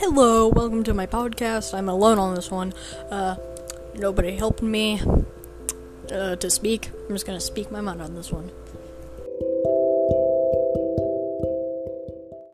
Hello, welcome to my podcast. I'm alone on this one. Uh, nobody helped me uh, to speak. I'm just gonna speak my mind on this one.